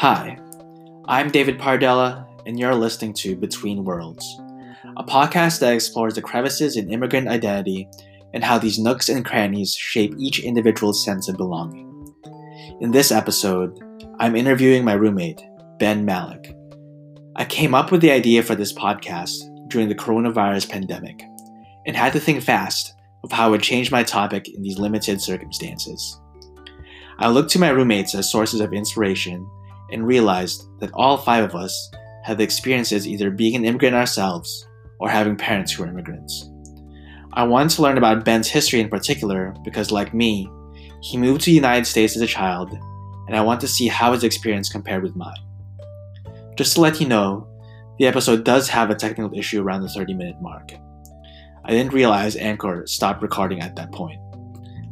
Hi, I'm David Pardella, and you're listening to Between Worlds, a podcast that explores the crevices in immigrant identity and how these nooks and crannies shape each individual's sense of belonging. In this episode, I'm interviewing my roommate, Ben Malec. I came up with the idea for this podcast during the coronavirus pandemic and had to think fast of how I would change my topic in these limited circumstances. I looked to my roommates as sources of inspiration and realized that all five of us have experiences either being an immigrant ourselves or having parents who are immigrants. I wanted to learn about Ben's history in particular because, like me, he moved to the United States as a child, and I want to see how his experience compared with mine. Just to let you know, the episode does have a technical issue around the 30 minute mark. I didn't realize Anchor stopped recording at that point.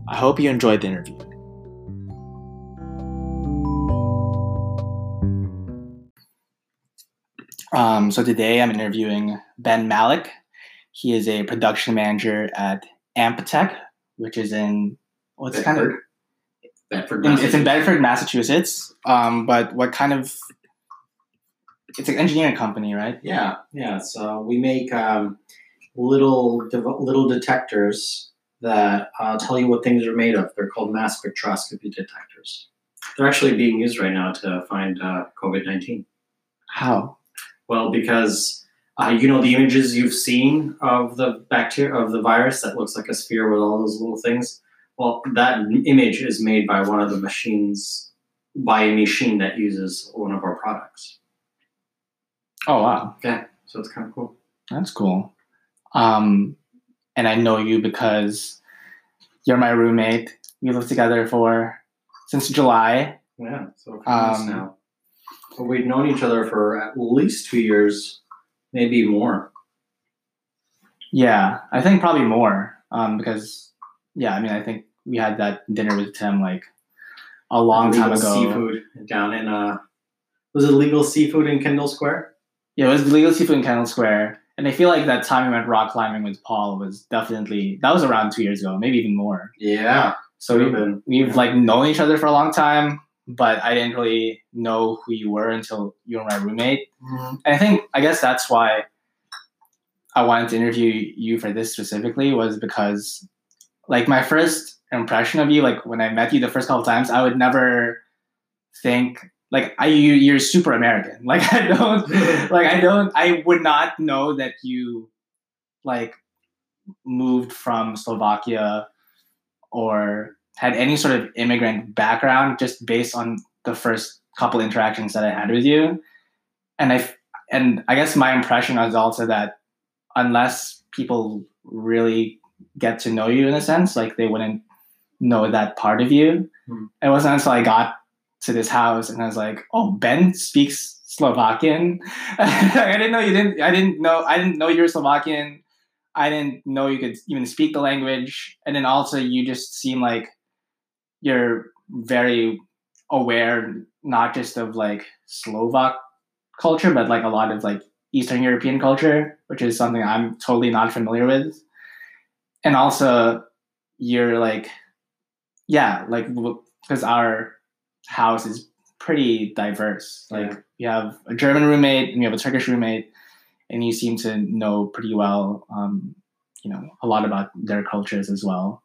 I hope you enjoyed the interview. Um, so today I'm interviewing Ben Malec. He is a production manager at Amptek, which is in what's well, kind of Bedford. It's in Bedford, Massachusetts. Um, but what kind of? It's an engineering company, right? Yeah, yeah. So we make um, little little detectors that uh, tell you what things are made of. They're called mass spectroscopy detectors. They're actually being used right now to find uh, COVID nineteen. How? Well, because uh, you know the images you've seen of the bacteria of the virus that looks like a sphere with all those little things. Well, that image is made by one of the machines by a machine that uses one of our products. Oh wow! Yeah, so it's kind of cool. That's cool. Um, and I know you because you're my roommate. We lived together for since July. Yeah, so um, now. We've known each other for at least two years, maybe more. Yeah, I think probably more. Um, because yeah, I mean, I think we had that dinner with Tim like a long time ago. Seafood down in uh, was it legal seafood in Kendall Square? Yeah, it was legal seafood in Kendall Square. And I feel like that time we went rock climbing with Paul was definitely that was around two years ago, maybe even more. Yeah. So we've, been, we've yeah. like known each other for a long time but I didn't really know who you were until you were my roommate. Mm-hmm. And I think I guess that's why I wanted to interview you for this specifically was because like my first impression of you, like when I met you the first couple times, I would never think like I you you're super American. Like I don't like I don't I would not know that you like moved from Slovakia or had any sort of immigrant background just based on the first couple interactions that I had with you. And I and I guess my impression was also that unless people really get to know you in a sense, like they wouldn't know that part of you. Mm. It wasn't until I got to this house and I was like, oh, Ben speaks Slovakian. I didn't know you didn't. I didn't know. I didn't know you were Slovakian. I didn't know you could even speak the language. And then also, you just seem like you're very aware not just of like Slovak culture, but like a lot of like Eastern European culture, which is something I'm totally not familiar with. And also, you're like, yeah, like because our house is pretty diverse. Like yeah. you have a German roommate and you have a Turkish roommate, and you seem to know pretty well, um, you know, a lot about their cultures as well.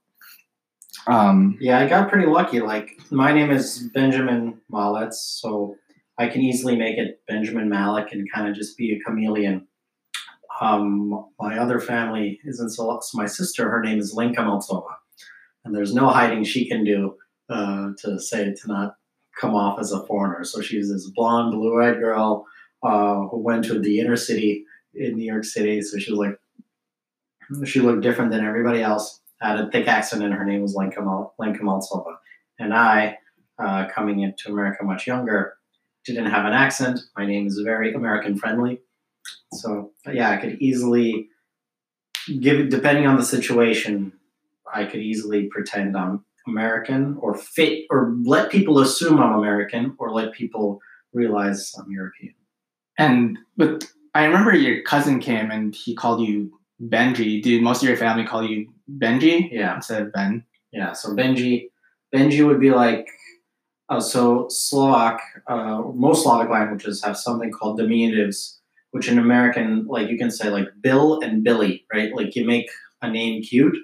Um, yeah, I got pretty lucky. Like my name is Benjamin Malitz, so I can easily make it Benjamin Malik and kind of just be a chameleon. Um, my other family isn't so. my sister, her name is Lenka Maltsova, and there's no hiding she can do uh, to say to not come off as a foreigner. So she's this blonde, blue-eyed girl uh, who went to the inner city in New York City. So she was like, she looked different than everybody else had a thick accent, and her name was Lenka, Mal- Lenka Maltsova. And I, uh, coming into America much younger, didn't have an accent. My name is very American friendly. So, yeah, I could easily give, depending on the situation, I could easily pretend I'm American or fit or let people assume I'm American or let people realize I'm European. And but I remember your cousin came and he called you Benji. Did most of your family call you Benji? Yeah. Instead of Ben. Yeah. So Benji, Benji would be like, Uh, so Slovak, uh, most Slavic languages have something called diminutives, which in American, like you can say like Bill and Billy, right? Like you make a name cute,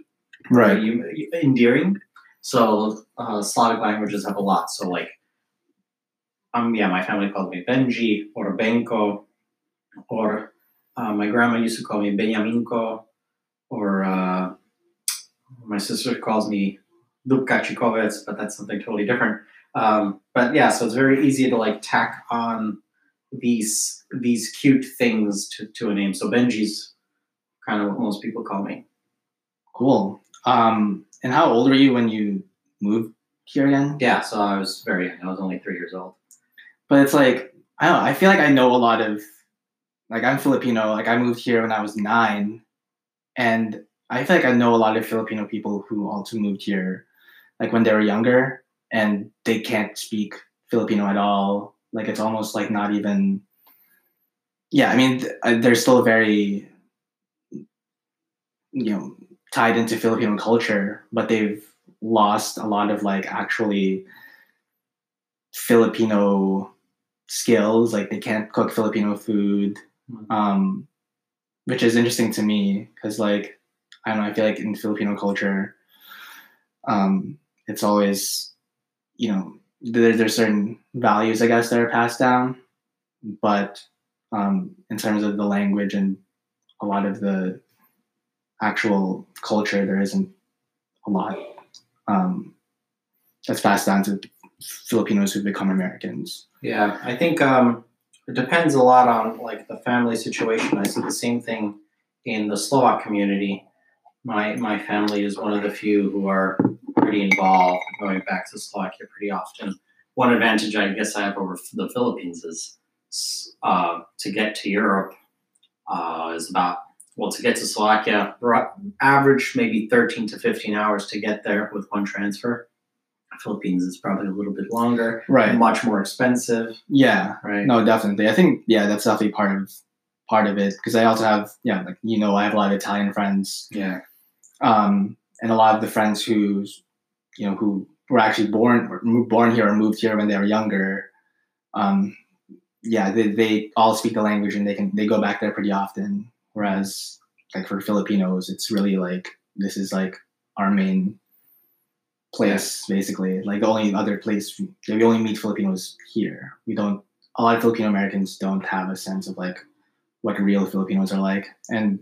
right? You, you, endearing. So uh, Slavic languages have a lot. So like, um, yeah, my family called me Benji or Benko, or uh, my grandma used to call me Benjaminko, or uh, my sister calls me Dubka Chikovec, but that's something totally different. Um, but yeah, so it's very easy to like tack on these these cute things to, to a name. So Benji's kind of what most people call me. Cool. Um, and how old were you when you moved here again? Yeah, so I was very young. I was only three years old. But it's like I don't know. I feel like I know a lot of like I'm Filipino. Like I moved here when I was nine, and I feel like I know a lot of Filipino people who also moved here, like when they were younger, and they can't speak Filipino at all. Like it's almost like not even. Yeah, I mean, uh, they're still very, you know, tied into Filipino culture, but they've lost a lot of like actually Filipino skills. Like they can't cook Filipino food. Um, which is interesting to me because like I don't know. I feel like in Filipino culture, um, it's always you know there, there's certain values I guess that are passed down, but um, in terms of the language and a lot of the actual culture, there isn't a lot um, that's passed down to Filipinos who become Americans. Yeah, I think um, it depends a lot on like the family situation. I see the same thing in the Slovak community. My my family is one of the few who are pretty involved going back to Slovakia pretty often. One advantage I guess I have over the Philippines is uh, to get to Europe uh, is about well to get to Slovakia average maybe 13 to 15 hours to get there with one transfer. Philippines is probably a little bit longer, right? Much more expensive. Yeah, right. No, definitely. I think yeah, that's definitely part of part of it because I also have yeah, like you know, I have a lot of Italian friends. Yeah. Um, and a lot of the friends who's you know who were actually born born here or moved here when they were younger um, yeah they, they all speak the language and they can they go back there pretty often whereas like for filipinos it's really like this is like our main place basically like the only other place we only meet filipinos here we don't a lot of filipino americans don't have a sense of like what real filipinos are like and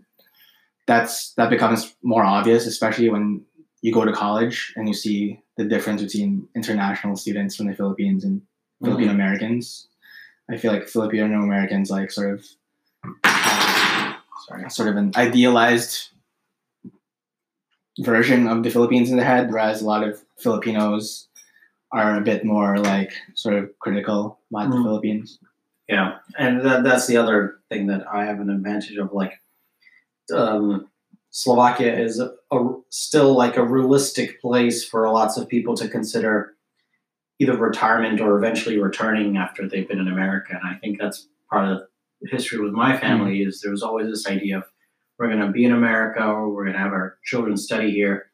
that's that becomes more obvious especially when you go to college and you see the difference between international students from the Philippines and mm-hmm. Filipino Americans. I feel like Filipino Americans like sort of sorry, sort of an idealized version of the Philippines in their head, whereas a lot of Filipinos are a bit more like sort of critical about mm-hmm. the Philippines. Yeah, and that, that's the other thing that I have an advantage of. Like, um, Slovakia is a, a, still like a realistic place for lots of people to consider either retirement or eventually returning after they've been in America. And I think that's part of the history with my family mm-hmm. is there was always this idea of we're going to be in America or we're going to have our children study here.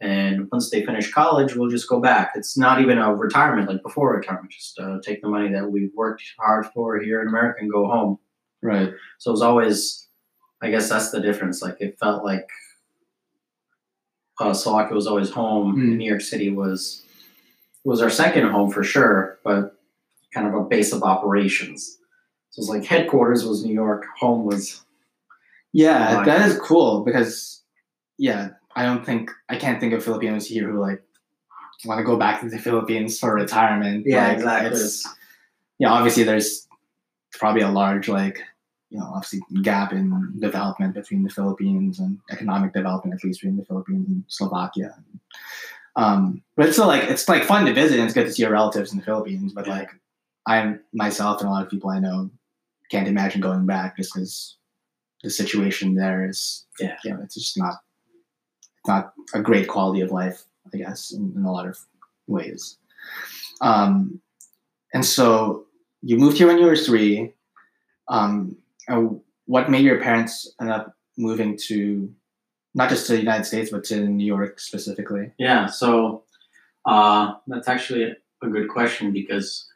And once they finish college, we'll just go back. It's not even a retirement like before retirement. Just uh, take the money that we've worked hard for here in America and go home. Right. So it was always I guess that's the difference. Like it felt like uh, Slovakia was always home. Mm. New York City was was our second home for sure, but kind of a base of operations. So it's like headquarters was New York, home was. Yeah, that is cool because, yeah, I don't think I can't think of Filipinos here who like want to go back to the Philippines for retirement. Yeah, like, exactly. yeah, obviously there's probably a large like you know, obviously gap in development between the Philippines and economic development, at least between the Philippines and Slovakia. Um, but it's still like it's like fun to visit and it's good to see your relatives in the Philippines. But like I myself and a lot of people I know can't imagine going back just because the situation there is yeah, know, it's just not not a great quality of life, I guess, in, in a lot of ways. Um, and so you moved here when you were three. Um, what made your parents end up moving to not just to the United States, but to New York specifically? Yeah, so uh, that's actually a good question because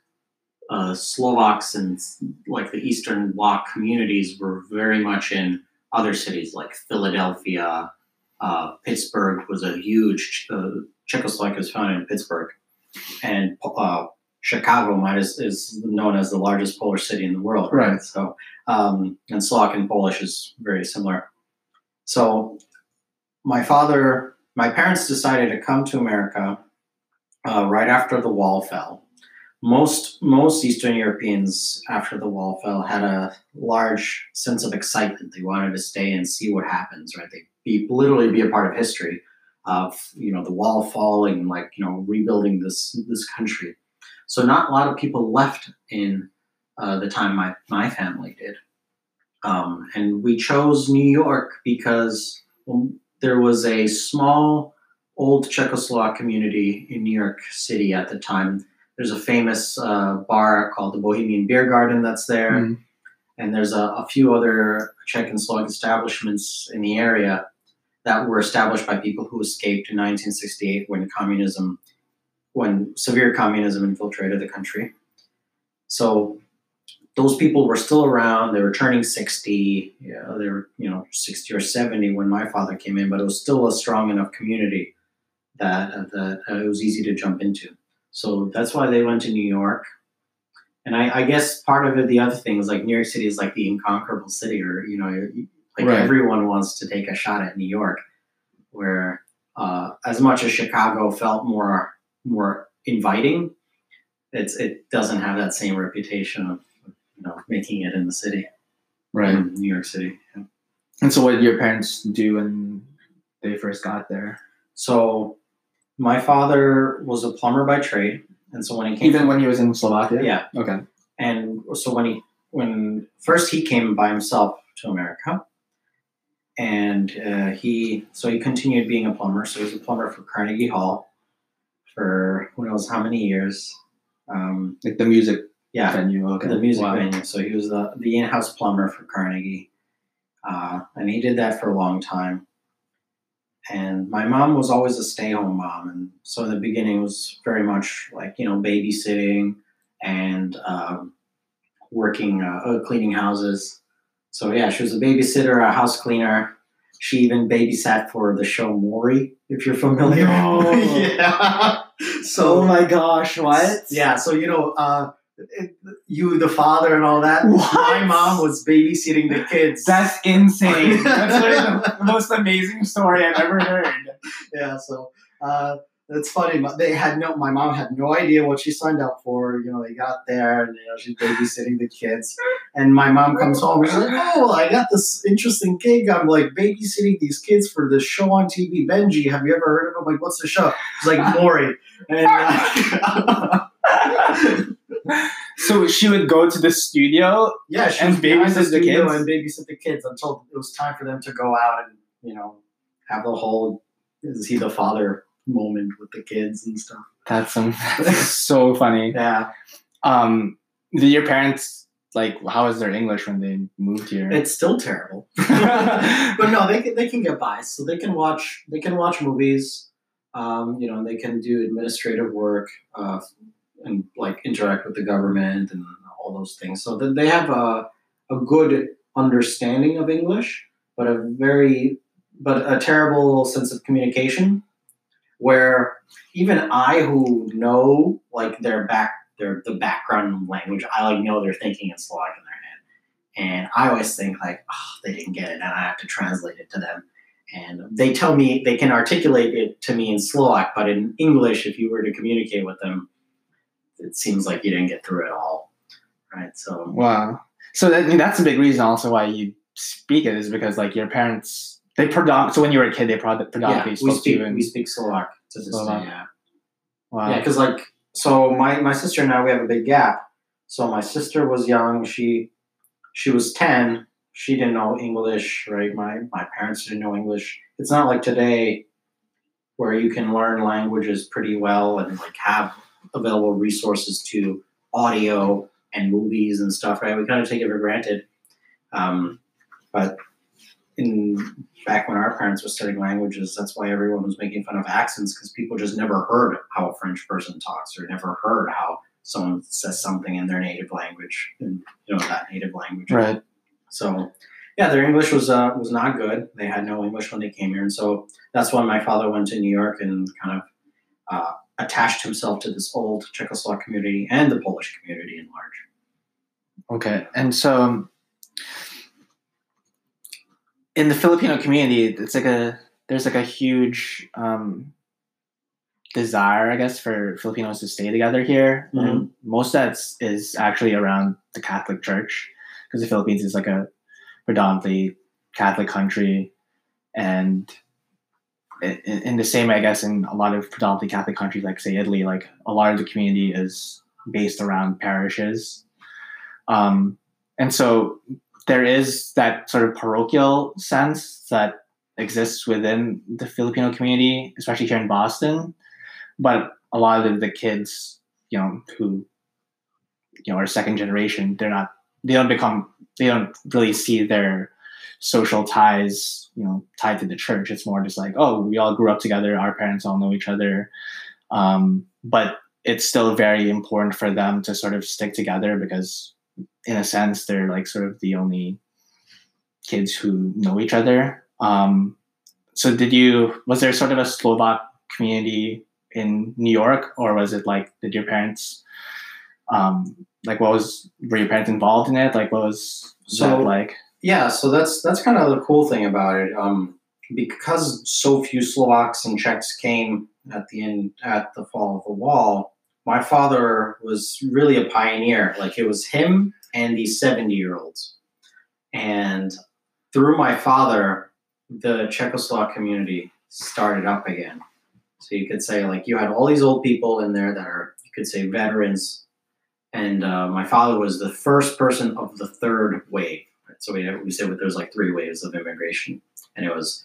uh, Slovaks and like the Eastern Bloc communities were very much in other cities like Philadelphia, uh, Pittsburgh was a huge uh, Czechoslovakia was founded in Pittsburgh, and uh, Chicago might is, is known as the largest Polish city in the world. Right. right? So, um, and Slovak and Polish is very similar. So, my father, my parents decided to come to America uh, right after the wall fell. Most most Eastern Europeans after the wall fell had a large sense of excitement. They wanted to stay and see what happens. Right? They be literally be a part of history of you know the wall falling, like you know rebuilding this this country. So not a lot of people left in uh, the time my my family did, um, and we chose New York because well, there was a small old Czechoslovak community in New York City at the time. There's a famous uh, bar called the Bohemian Beer Garden that's there. Mm. And there's a, a, few other Czech and Slovak establishments in the area that were established by people who escaped in 1968 when communism, when severe communism infiltrated the country. So those people were still around. They were turning 60. Yeah, they were, you know, 60 or 70 when my father came in, but it was still a strong enough community that uh, that uh, it was easy to jump into. So that's why they went to New York. And I, I, guess part of it, the other thing is like New York City is like the inconquerable city, or you know, like right. everyone wants to take a shot at New York. Where uh, as much as Chicago felt more more inviting, it's it doesn't have that same reputation of you know making it in the city, right? New York City. Yeah. And so, what did your parents do when they first got there? So my father was a plumber by trade, and so when he came, even from, when he was in Slovakia, yeah, okay. And so when he when first he came by himself to America, and uh, he so he continued being a plumber. So he was a plumber for Carnegie Hall for who knows how many years. Um, like the music yeah, venue, okay. the music wow. venue. So he was the the in-house plumber for Carnegie, uh, and he did that for a long time. And my mom was always a stay home mom. And so in the beginning, it was very much like, you know, babysitting and um, working, uh, uh, cleaning houses. So yeah, she was a babysitter, a house cleaner. She even babysat for the show Maury, if you're familiar. No. yeah. So, oh my gosh, what? Yeah. So, you know, uh, you, the father, and all that. What? My mom was babysitting the kids. That's insane. That's the most amazing story I've ever heard. Yeah, so uh, it's funny. They had no. My mom had no idea what she signed up for. You know, they got there and you know she's babysitting the kids, and my mom comes home and she's like, "Oh, I got this interesting gig. I'm like babysitting these kids for this show on TV, Benji. Have you ever heard of it? I'm like, what's the show? It's like Maury, and. Uh, so she would go to the studio. Yeah, she and babysit the, the kids and babysit the kids until it was time for them to go out and you know have the whole is he the father moment with the kids and stuff. That's, um, that's so funny. Yeah. Um, did your parents like how is their English when they moved here? It's still terrible, but no, they can they can get by. So they can watch they can watch movies. Um, you know, and they can do administrative work. Uh, and like interact with the government and all those things. So that they have a a good understanding of English, but a very but a terrible sense of communication where even I who know like their back their the background language, I like know they're thinking in Slovak in their head. And I always think like, oh, they didn't get it and I have to translate it to them. And they tell me they can articulate it to me in Slovak, but in English, if you were to communicate with them, it seems like you didn't get through it all, right? So wow. So that, I mean, that's a big reason also why you speak it is because like your parents they predominantly so when you were a kid they probably predominantly yeah, spoke we speak, to you we speak Slovak to this Slovak. day. Yeah. Wow. Yeah, because like so my my sister and I we have a big gap. So my sister was young. She she was ten. She didn't know English, right? My my parents didn't know English. It's not like today where you can learn languages pretty well and like have available resources to audio and movies and stuff, right? We kind of take it for granted. Um, but in back when our parents were studying languages, that's why everyone was making fun of accents because people just never heard how a French person talks or never heard how someone says something in their native language, in you know that native language. Right. So, yeah, their English was uh, was not good. They had no English when they came here, and so that's why my father went to New York and kind of uh, attached himself to this old Czechoslovak community and the Polish community in large. Okay, and so um, in the Filipino community, it's like a there's like a huge um, desire, I guess, for Filipinos to stay together here, mm-hmm. and most of that is actually around the Catholic Church, because the Philippines is like a predominantly Catholic country, and in, the same, I guess, in a lot of predominantly Catholic countries, like say Italy, like a lot of the community is based around parishes, um, and so there is that sort of parochial sense that exists within the Filipino community, especially here in Boston. But a lot of the kids, you know, who you know are second generation, they're not they don't become they don't really see their social ties, you know, tied to the church. It's more just like, oh, we all grew up together, our parents all know each other. Um, but it's still very important for them to sort of stick together because in a sense, they're like sort of the only kids who know each other. Um, so, did you was there sort of a Slovak community in New York, or was it like did your parents um, like what was were your parents involved in it? Like what was so, that like? Yeah, so that's that's kind of the cool thing about it. Um, because so few Slovaks and Czechs came at the end at the fall of the wall, my father was really a pioneer. Like it was him and these 70 year olds. And through my father, the Czechoslovak community started up again. So you could say, like, you had all these old people in there that are, you could say, veterans. And uh, my father was the first person of the third wave. So we, we said there's like three waves of immigration. And it was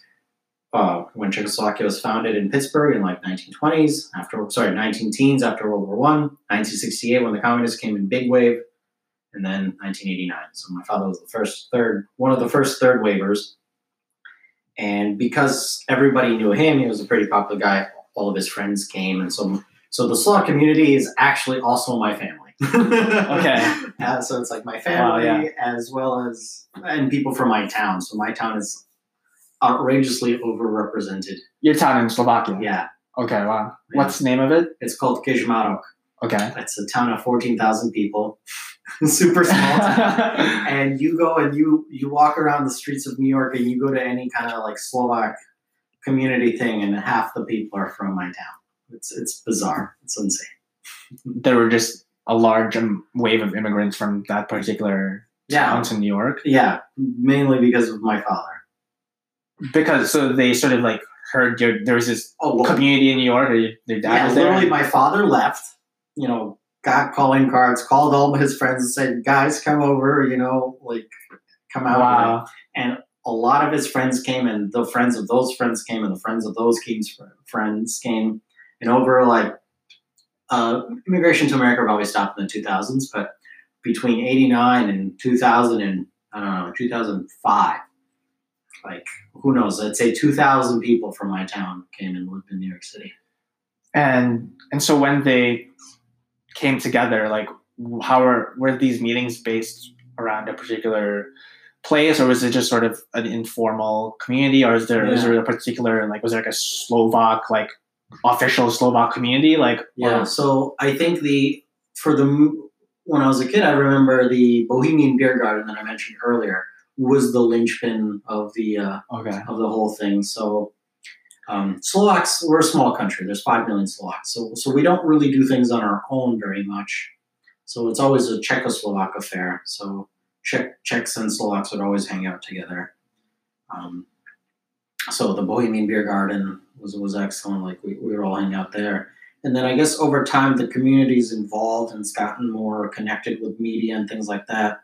uh, when Czechoslovakia was founded in Pittsburgh in like 1920s, after, sorry, 19 teens after World War One, 1968 when the communists came in big wave, and then 1989. So my father was the first third, one of the first third wavers. And because everybody knew him, he was a pretty popular guy. All of his friends came, and so so the Slovak community is actually also my family. Okay. Uh, so it's like my family wow, yeah. as well as and people from my town. So my town is outrageously overrepresented. Your town in Slovakia. Yeah. Okay. Wow. Yeah. What's the name of it? It's called Kežmarok. Okay. It's a town of fourteen thousand people. super small town. and you go and you you walk around the streets of New York and you go to any kind of like Slovak community thing and half the people are from my town. It's it's bizarre. It's insane. There were just a large um, wave of immigrants from that particular yeah. town to New York. Yeah, mainly because of my father. Because so they sort of like heard your, there was this oh, well, community in New York. Or their dad yeah, was there. Literally, my father left. You know, got calling cards, called all his friends and said, guys, come over, you know, like come out. Wow. And a lot of his friends came and the friends of those friends came and the friends of those kids' friends came. And over like uh, immigration to America probably stopped in the 2000s, but between 89 and 2000 and I don't know, 2005, like who knows, I'd say 2,000 people from my town came and lived in New York City. And and so when they came together? Like, how are were these meetings based around a particular place, or was it just sort of an informal community, or is there yeah. is there a particular like was there like a Slovak like official Slovak community? Like, yeah. Or, so I think the for the when I was a kid, I remember the Bohemian Beer Garden that I mentioned earlier was the linchpin of the uh, okay. of the whole thing. So um, Slovaks, we're a small country. There's five million Slovaks, so so we don't really do things on our own very much. So it's always a Czechoslovak affair. So Czech, Czechs and Slovaks would always hang out together. Um, so the Bohemian Beer Garden was was excellent. Like we, we were all hanging out there. And then I guess over time the community's involved and it's gotten more connected with media and things like that,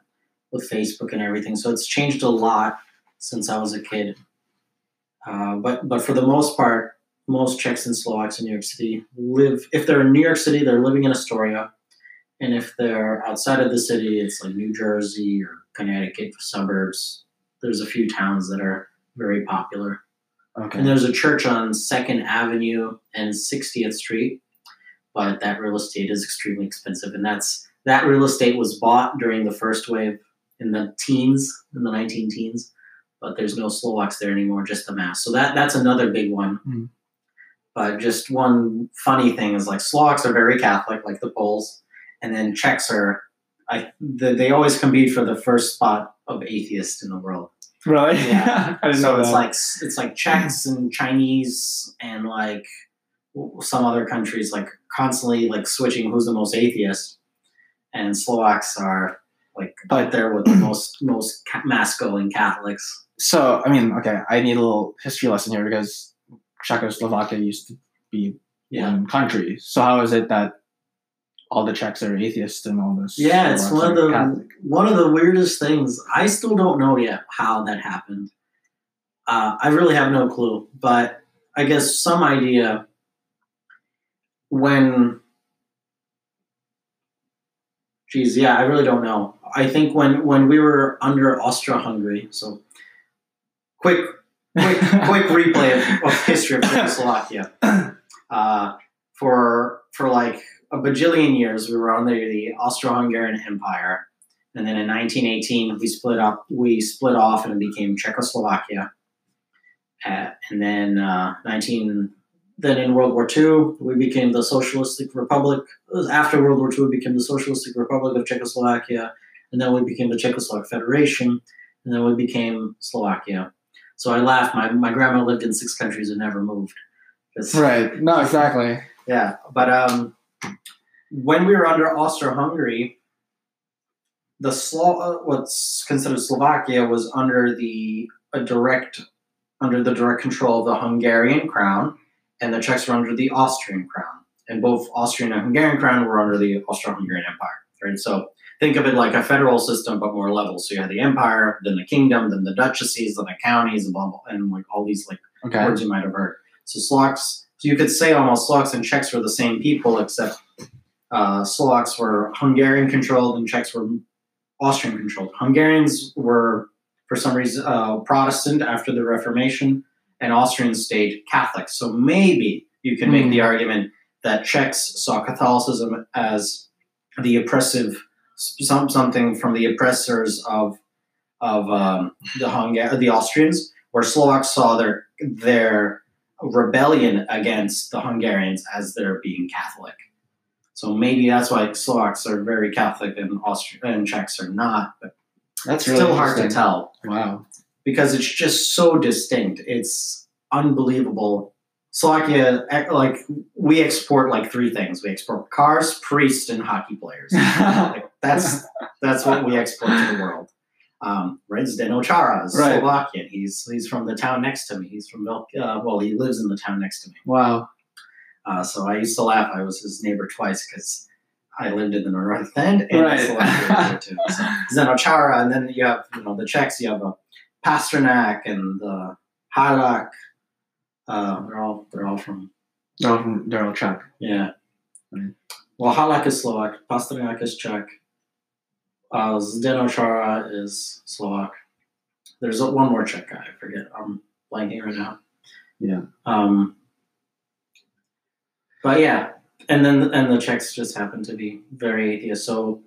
with Facebook and everything. So it's changed a lot since I was a kid. Uh, but but for the most part, most Czechs and Slovaks in New York City live. If they're in New York City, they're living in Astoria, and if they're outside of the city, it's like New Jersey or Connecticut suburbs. There's a few towns that are very popular. Okay. And there's a church on Second Avenue and 60th Street, but that real estate is extremely expensive, and that's that real estate was bought during the first wave in the teens, in the 19 teens, but there's no Slovaks there anymore, just the mass. So that that's another big one. Mm. But just one funny thing is like Slovaks are very Catholic, like the Poles, and then Czechs are, I the, they always compete for the first spot of atheist in the world. Really? Yeah. I didn't so know it's that. like it's like Czechs and Chinese and like some other countries like constantly like switching who's the most atheist, and Slovaks are like right there with the most most mass going Catholics. So I mean, okay, I need a little history lesson here because Czechoslovakia used to be yeah. one country. So how is it that all the Czechs are atheists and all this? Yeah, it's one of the Catholic? one of the weirdest things. I still don't know yet how that happened. Uh, I really have no clue, but I guess some idea when. Geez, yeah, I really don't know. I think when when we were under Austro-Hungary, so quick quick quick replay of, of history of Czechoslovakia. Uh, for for like a bajillion years, we were under the Austro-Hungarian Empire, and then in 1918 we split up. We split off and it became Czechoslovakia. Uh, and then uh, 19 then in World War II we became the Socialistic Republic. After World War II, we became the Socialistic Republic of Czechoslovakia, and then we became the Czechoslovak Federation, and then we became Slovakia. So I laugh. My my grandma lived in six countries and never moved. Right. No, exactly. Yeah, but um, when we were under Austro-Hungary, the Slo- uh, what's considered Slovakia was under the a direct under the direct control of the Hungarian crown, and the Czechs were under the Austrian crown, and both Austrian and Hungarian crown were under the Austro-Hungarian Empire. Right, so think of it like a federal system, but more levels. So you had the empire, then the kingdom, then the duchies, then the counties, and blah, blah, and like all these like okay. words you might have heard. So Slovaks, so you could say almost Slovaks and Czechs were the same people, except uh, Slovaks were Hungarian controlled and Czechs were Austrian controlled. Hungarians were, for some reason, uh, Protestant after the Reformation, and Austrians stayed Catholic. So maybe you can make mm. the argument that Czechs saw Catholicism as the oppressive some something from the oppressors of of um, the Hungar- the Austrians, where Slovaks saw their their rebellion against the Hungarians as they're being Catholic. So maybe that's why Slovaks are very Catholic and Austri- and Czechs are not. But that's really still hard to tell. Wow, because it's just so distinct. It's unbelievable Slovakia, eh, like we export like three things: we export cars, priests, and hockey players. like, that's that's what we export to the world. Um, right, Zdeno Chara is right. Slovakian. He's he's from the town next to me. He's from uh, well, he lives in the town next to me. Wow. Uh, so I used to laugh. I was his neighbor twice because I lived in the north end and right. Slovakia too. So and then you have you know the Czechs. You have a Pastrnak and the Halak uh, they're all they're all from. They're all from. They're all Czech. Yeah. Right. Well, Halak is Slovak. Pastrnak is Czech. Uh, Zdeno Chara is Slovak. There's a, one more Czech guy. I forget. I'm blanking right now. Yeah. Um. But yeah, and then and the Czechs just happen to be very atheist. So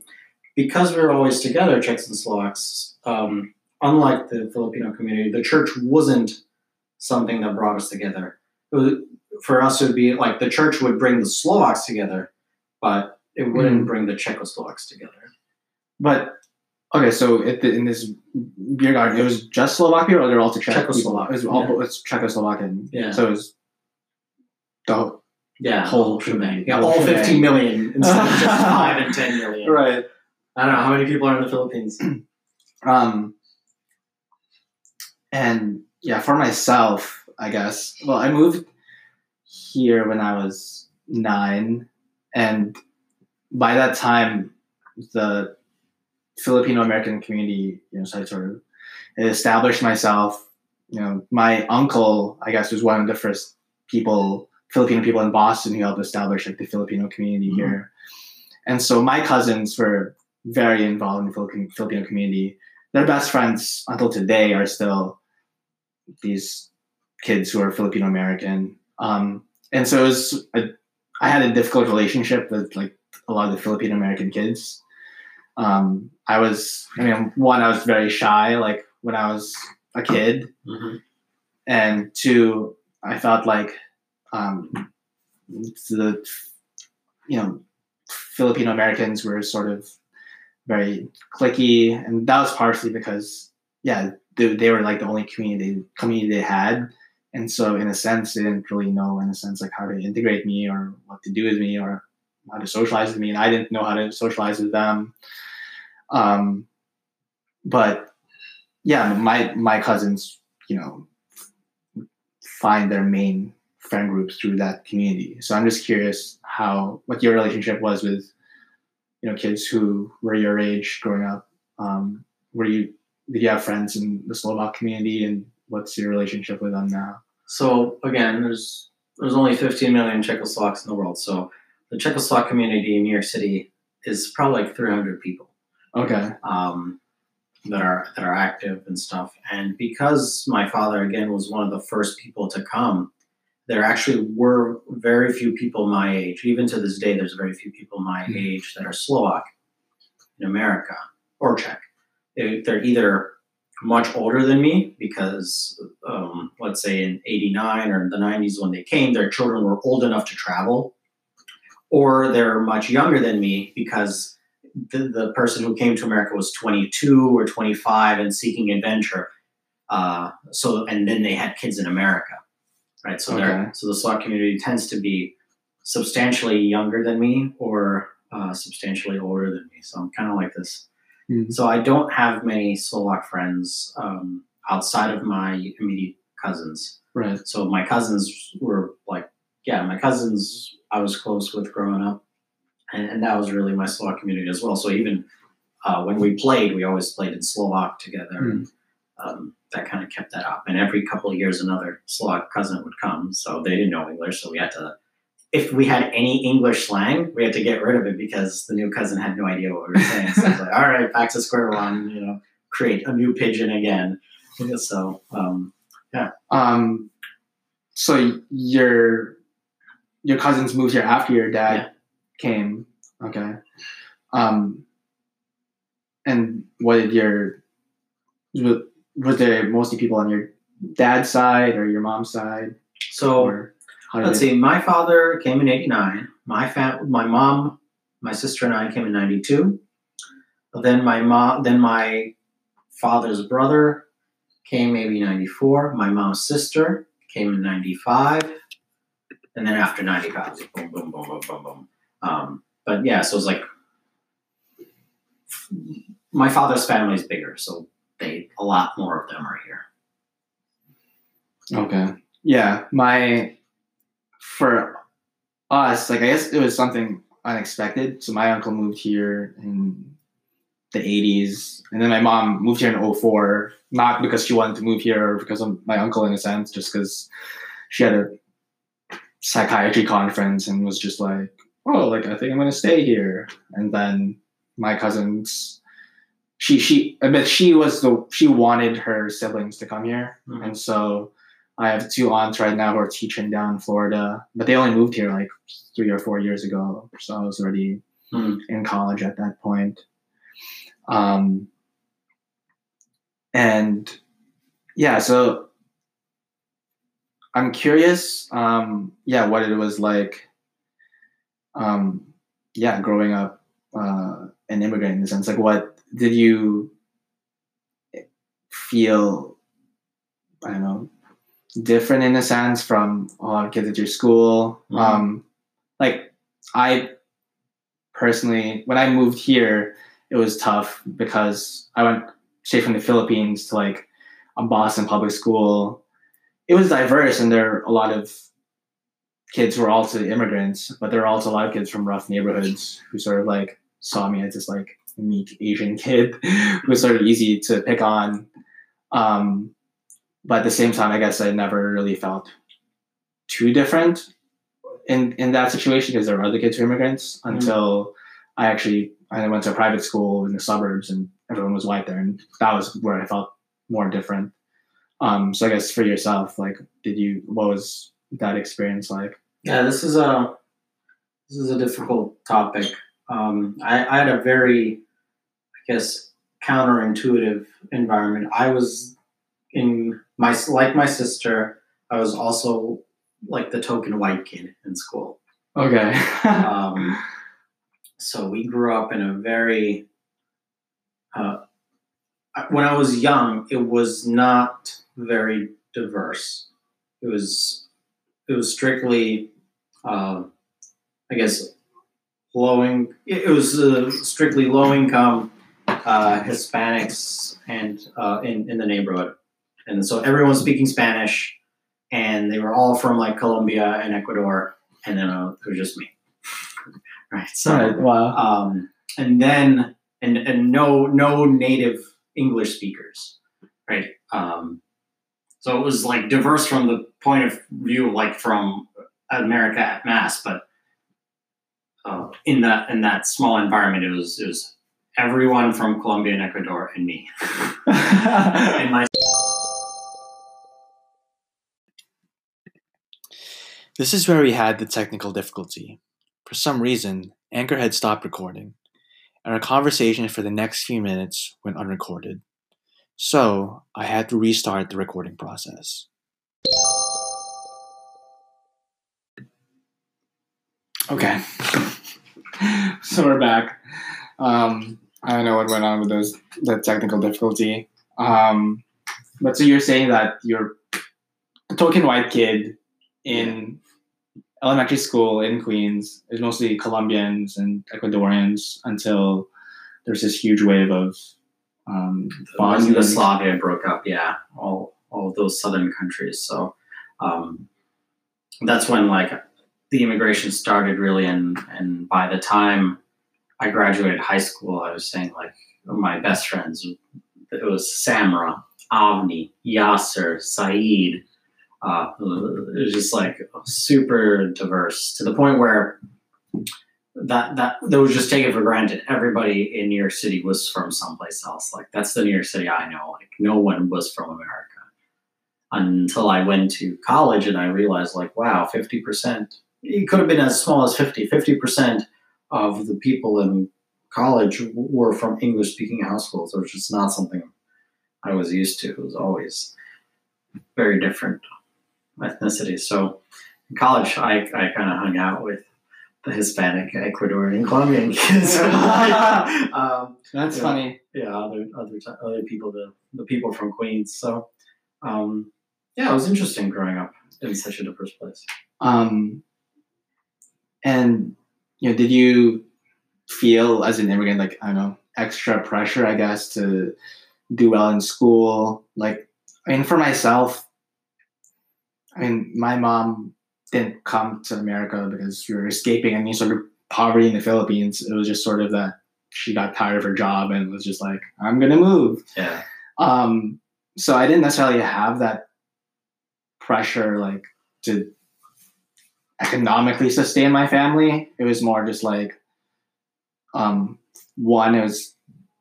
because we are always together, Czechs and Slovaks, um, unlike the Filipino community, the church wasn't something that brought us together. For us, it would be like the church would bring the Slovaks together, but it wouldn't mm. bring the Czechoslovaks together. But okay, so the, in this beer garden, it was just Slovakia, or they're all to Czech Czechoslovak. It was all yeah. it's Czechoslovakian. Yeah. So it was the yeah whole shebang. Yeah, all shebang. 15 million instead of just five and 10 million. Right. I don't know how many people are in the Philippines. um. And yeah, for myself, I guess. Well, I moved here when I was nine, and by that time, the Filipino American community, you know, so I sort of established myself. You know, my uncle, I guess, was one of the first people, Filipino people in Boston, who helped establish like the Filipino community mm-hmm. here. And so my cousins were very involved in the Filipino community. Their best friends until today are still these kids who are Filipino American. Um, and so it was a, I had a difficult relationship with like a lot of the Filipino American kids. Um, I was, I mean, one, I was very shy, like when I was a kid, mm-hmm. and two, I felt like um, the, you know, Filipino Americans were sort of very clicky, and that was partially because, yeah, they, they were like the only community community they had, and so in a sense, they didn't really know, in a sense, like how to integrate me or what to do with me or how to socialize with me, and I didn't know how to socialize with them. Um, but yeah, my my cousins, you know, find their main friend groups through that community. So I'm just curious how what your relationship was with, you know, kids who were your age growing up. Um, were you did you have friends in the Slovak community, and what's your relationship with them now? So again, there's there's only 15 million Czechoslovaks in the world, so the Czechoslovak community in New York City is probably like 300 people. Okay. Um, that are that are active and stuff. And because my father again was one of the first people to come, there actually were very few people my age. Even to this day, there's very few people my mm-hmm. age that are Slovak in America or Czech. They're either much older than me because, um, let's say in '89 or in the '90s when they came, their children were old enough to travel, or they're much younger than me because the, the person who came to America was 22 or 25 and seeking adventure. Uh, so and then they had kids in America, right? So okay. so the Slovak community tends to be substantially younger than me or uh, substantially older than me. So I'm kind of like this. Mm-hmm. So I don't have many Slovak friends um, outside of my immediate cousins. Right. So my cousins were like, yeah, my cousins I was close with growing up and, and that was really my Slovak community as well. So even uh, when we played, we always played in Slovak together. Mm. Um, that kind of kept that up. And every couple of years, another Slovak cousin would come. So they didn't know English, so we had to. If we had any English slang, we had to get rid of it because the new cousin had no idea what we were saying. So it's like, all right, back to square one. You know, create a new pidgin again. So um, yeah. Um, so your your cousins moved here after your dad yeah came. Okay. Um, and what did your was there mostly people on your dad's side or your mom's side? So let's see. My father came in '89. My fam- my mom, my sister, and I came in '92. Then my mom, then my father's brother came maybe '94. My mom's sister came in '95, and then after '95, boom, boom, boom, boom, boom, boom. Um, but yeah, so it's like my father's family is bigger, so they a lot more of them are here. Okay. Yeah, my for us, like I guess it was something unexpected. So my uncle moved here in the 80s, and then my mom moved here in 04, not because she wanted to move here or because of my uncle in a sense, just because she had a psychiatry conference and was just like, oh, like I think I'm gonna stay here. And then my cousins, she she, but she was the she wanted her siblings to come here, mm-hmm. and so I have two aunts right now who are teaching down in Florida, but they only moved here like three or four years ago, so I was already mm-hmm. in college at that point. Um, and yeah, so I'm curious, um, yeah, what it was like um, yeah, growing up uh, an immigrant in the sense, like what did you feel? I don't know, different in a sense from a lot of kids at your school. Mm-hmm. Um, like I personally, when I moved here, it was tough because I went straight from the Philippines to like a Boston public school. It was diverse, and there are a lot of kids who are also immigrants, but there are also a lot of kids from rough neighborhoods who sort of like saw me as this like meek Asian kid who was sort of easy to pick on. Um, but at the same time, I guess I never really felt too different in in that situation because there were other kids who were immigrants mm-hmm. until I actually I went to a private school in the suburbs and everyone was white there, and that was where I felt more different. Um, so I guess for yourself, like, did you what was that experience like? Yeah, this is a this is a difficult topic. Um, I, I had a very, I guess, counterintuitive environment. I was in my like my sister. I was also like the token white kid in school. Okay. um, so we grew up in a very. Uh, when I was young, it was not very diverse. It was it was strictly, um, I guess, low in, It was uh, strictly low income uh, Hispanics and uh, in in the neighborhood, and so everyone speaking Spanish, and they were all from like Colombia and Ecuador, and then uh, it was just me. right. So right, wow. Um, and then and and no no native English speakers, right? Um, so it was like diverse from the point of view, like from America at mass, but uh, in that in that small environment, it was it was everyone from Colombia and Ecuador and me. and my This is where we had the technical difficulty. For some reason, Anchor had stopped recording, and our conversation for the next few minutes went unrecorded. So I had to restart the recording process. Okay. so we're back. Um, I don't know what went on with those the technical difficulty. Um, but so you're saying that you're a token white kid in elementary school in Queens is mostly Colombians and Ecuadorians until there's this huge wave of um, when Yugoslavia broke up. Yeah, all all those southern countries. So um, that's when like the immigration started really, and and by the time I graduated high school, I was saying like my best friends. It was Samra, Avni, Yasser, Saeed. Uh, it was just like super diverse to the point where that that that was just taken for granted. Everybody in New York City was from someplace else. Like that's the New York City I know. Like no one was from America until I went to college and I realized like wow, fifty percent. It could have been as small as 50. 50 percent of the people in college were from English speaking households, which is not something I was used to. It was always very different ethnicity. So in college, I, I kind of hung out with the Hispanic, Ecuadorian, Colombian kids. um, That's funny. Yeah, other other other people, the the people from Queens. So, um, yeah, it was interesting growing up in such a diverse place. Um, and you know, did you feel as an immigrant like I don't know extra pressure, I guess, to do well in school? Like, I mean, for myself, I mean, my mom didn't come to America because you were escaping any sort of poverty in the Philippines. It was just sort of that she got tired of her job and was just like, I'm gonna move. Yeah. Um, so I didn't necessarily have that pressure like to economically sustain my family. It was more just like um, one, it was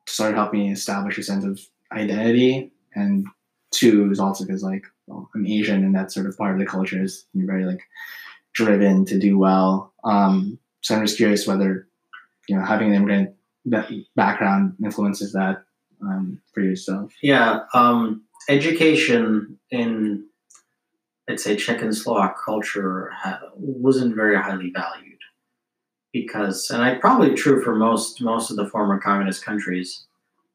sort of help me establish a sense of identity, and two, is also because like well, I'm Asian, and that's sort of part of the culture is you're very like driven to do well. Um, so I'm just curious whether you know having an immigrant background influences that um, for yourself. Yeah, um, education in I'd say Czech and Slovak culture ha- wasn't very highly valued because, and I probably true for most most of the former communist countries,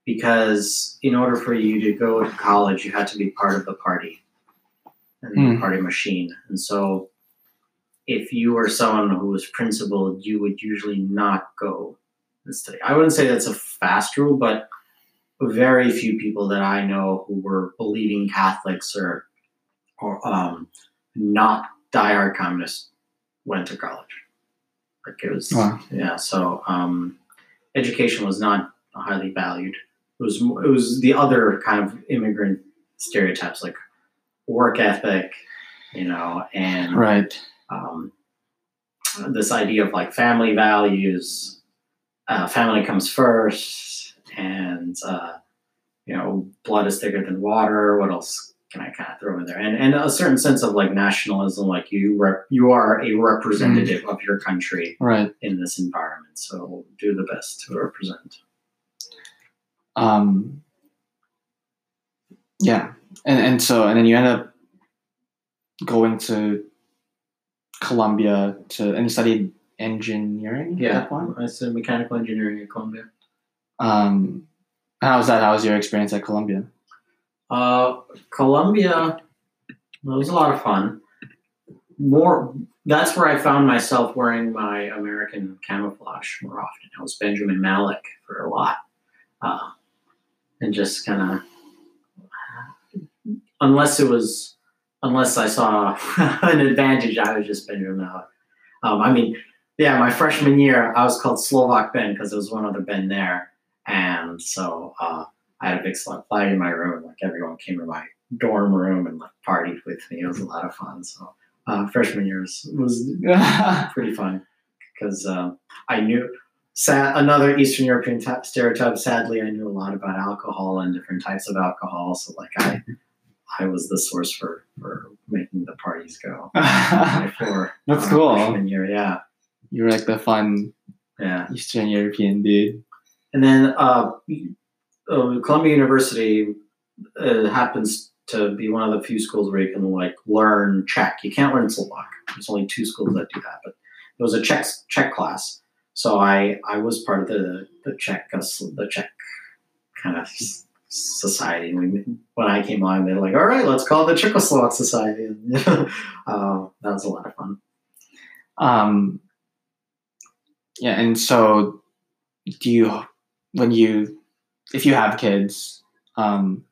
because in order for you to go to college, you had to be part of the party and mm. the hmm. party machine. And so if you were someone who was principled, you would usually not go and study. I wouldn't say that's a fast rule, but very few people that I know who were believing Catholics or or um, not diehard communists went to college. Like it was, wow. yeah. So um, education was not highly valued. It was it was the other kind of immigrant stereotypes like work ethic, you know, and right. Um, this idea of like family values, uh, family comes first, and uh, you know, blood is thicker than water. What else can I kind of throw in there, and and a certain sense of like nationalism, like you rep, you are a representative mm. of your country, right, in this environment. So do the best to represent. Um. Yeah, and and so and then you end up going to Columbia to and studied engineering. Yeah, I studied mechanical engineering at Columbia. Um, how was that? How was your experience at Columbia? Uh, Columbia, it was a lot of fun. More, that's where I found myself wearing my American camouflage more often. I was Benjamin Malec for a lot, uh, and just kind of, unless it was, unless I saw an advantage, I was just Benjamin Malec. Um, I mean, yeah, my freshman year, I was called Slovak Ben because there was one other Ben there, and so. Uh, I had a big slug flag in my room. Like everyone came to my dorm room and like partied with me. It was a lot of fun. So uh, freshman year was, was pretty fun because uh, I knew another Eastern European t- stereotype. Sadly, I knew a lot about alcohol and different types of alcohol. So like I, I was the source for for making the parties go. Before that's uh, cool. Year, yeah. You were like the fun, yeah, Eastern European dude. And then uh, uh, Columbia University uh, happens to be one of the few schools where you can like learn Czech. You can't learn Slovak. There's only two schools that do that, but it was a Czech Czech class. So I I was part of the the Czech the Czech kind of society. And when I came on, they're like, "All right, let's call the Czechoslovak Society." And, uh, that was a lot of fun. Um, yeah, and so do you when you if you have kids, um,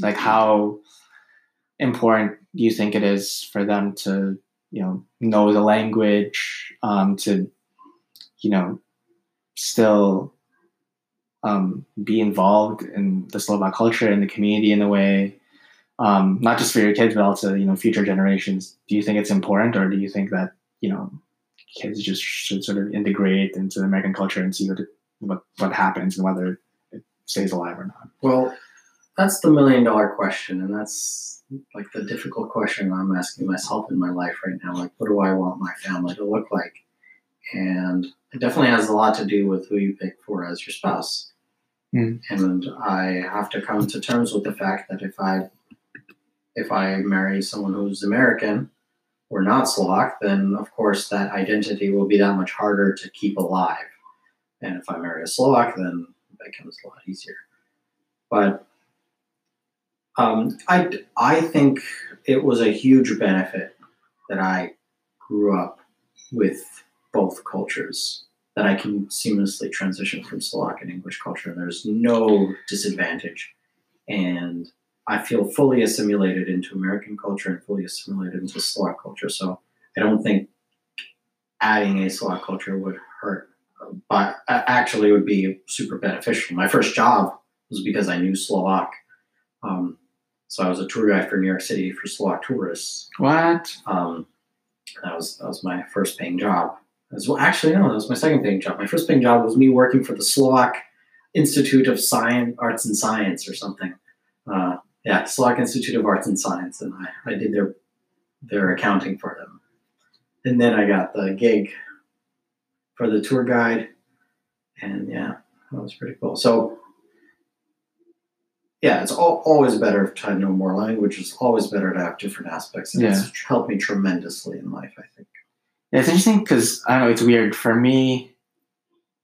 like how important do you think it is for them to you know know the language, um, to you know still um, be involved in the Slovak culture and the community in a way, um, not just for your kids but also you know future generations. Do you think it's important, or do you think that you know kids just should sort of integrate into American culture and see what what what happens and whether it stays alive or not? Well, that's the million dollar question, and that's like the difficult question I'm asking myself in my life right now. Like, what do I want my family to look like? And it definitely has a lot to do with who you pick for as your spouse. Mm. And I have to come to terms with the fact that if I if I marry someone who's American or not Slovak, then of course that identity will be that much harder to keep alive. And if I marry a Slovak, then it becomes a lot easier. But um, I, I think it was a huge benefit that I grew up with both cultures, that I can seamlessly transition from Slovak and English culture. And there's no disadvantage. And I feel fully assimilated into American culture and fully assimilated into Slovak culture. So I don't think adding a Slovak culture would hurt but actually would be super beneficial. My first job was because I knew Slovak. Um, so I was a tour guide for New York City for Slovak tourists. What? Um, that was that was my first paying job. As well, actually, no, that was my second paying job. My first paying job was me working for the Slovak Institute of Science, Arts and Science, or something. Uh, yeah, Slovak Institute of Arts and Science, and I, I did their their accounting for them. And then I got the gig for the tour guide. And yeah, that was pretty cool. So yeah, it's all, always better to know more languages. Always better to have different aspects. And yeah. it's helped me tremendously in life, I think. Yeah, it's interesting because I don't know, it's weird. For me,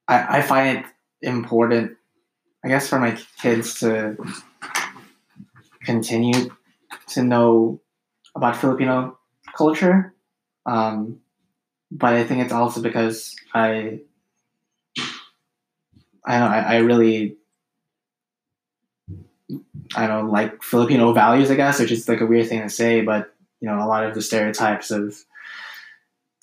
I, I find it important, I guess, for my kids to continue to know about Filipino culture. Um, but I think it's also because I I don't know, I, I really I don't like Filipino values, I guess, which is like a weird thing to say, but you know, a lot of the stereotypes of